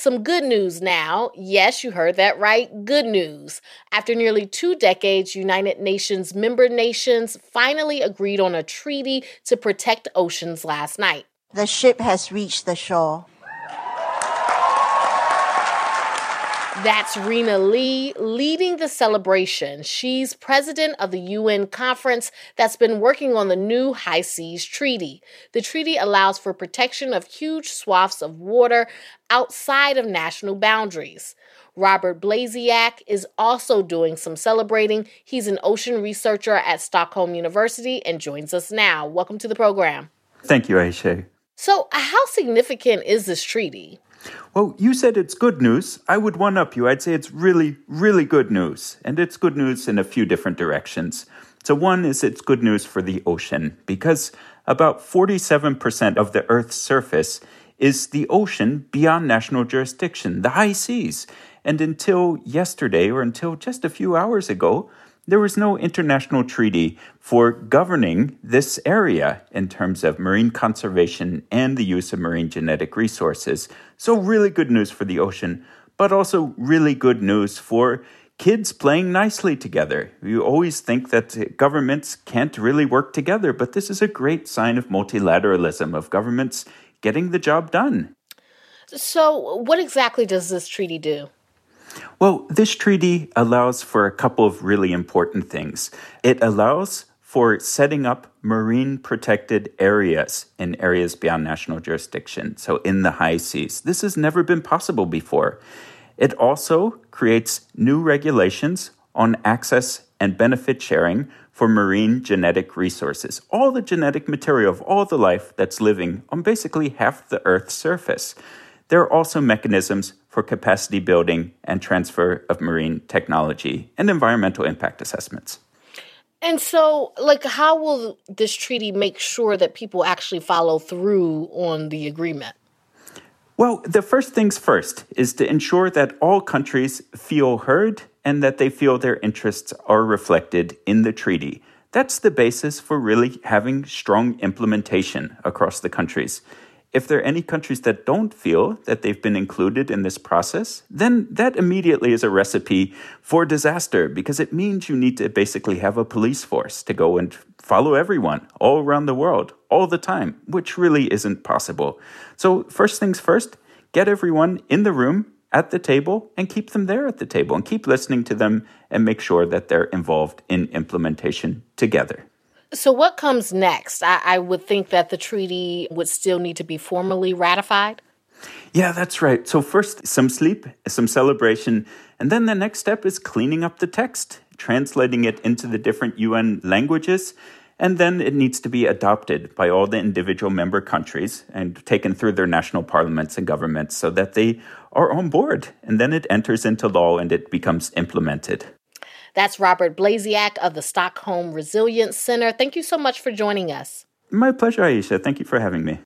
Some good news now. Yes, you heard that right. Good news. After nearly two decades, United Nations member nations finally agreed on a treaty to protect oceans last night. The ship has reached the shore. That's Rena Lee leading the celebration. She's president of the UN conference that's been working on the new High Seas Treaty. The treaty allows for protection of huge swaths of water outside of national boundaries. Robert Blasiak is also doing some celebrating. He's an ocean researcher at Stockholm University and joins us now. Welcome to the program. Thank you, Ayesha. So, uh, how significant is this treaty? Well, you said it's good news. I would one up you. I'd say it's really, really good news. And it's good news in a few different directions. So, one is it's good news for the ocean because about 47% of the Earth's surface is the ocean beyond national jurisdiction, the high seas. And until yesterday, or until just a few hours ago, there was no international treaty for governing this area in terms of marine conservation and the use of marine genetic resources. So, really good news for the ocean, but also really good news for kids playing nicely together. You always think that governments can't really work together, but this is a great sign of multilateralism, of governments getting the job done. So, what exactly does this treaty do? Well, this treaty allows for a couple of really important things. It allows for setting up marine protected areas in areas beyond national jurisdiction, so in the high seas. This has never been possible before. It also creates new regulations on access and benefit sharing for marine genetic resources, all the genetic material of all the life that's living on basically half the Earth's surface. There are also mechanisms for capacity building and transfer of marine technology and environmental impact assessments. And so, like, how will this treaty make sure that people actually follow through on the agreement? Well, the first things first is to ensure that all countries feel heard and that they feel their interests are reflected in the treaty. That's the basis for really having strong implementation across the countries. If there are any countries that don't feel that they've been included in this process, then that immediately is a recipe for disaster because it means you need to basically have a police force to go and follow everyone all around the world all the time, which really isn't possible. So, first things first, get everyone in the room at the table and keep them there at the table and keep listening to them and make sure that they're involved in implementation together. So, what comes next? I, I, would think that the treaty would still need to be formally ratified. Yeah, that's right. So, first, some sleep, some celebration, and then the next step is cleaning up the text, translating it into the different UN languages, and then it needs to be adopted by all the individual member countries and taken through their national parliaments and governments so that they are on board. And then it enters into law and it becomes implemented. That's Robert Blasiak of the Stockholm Resilience Center. Thank you so much for joining us. My pleasure, Ayesha. Thank you for having me.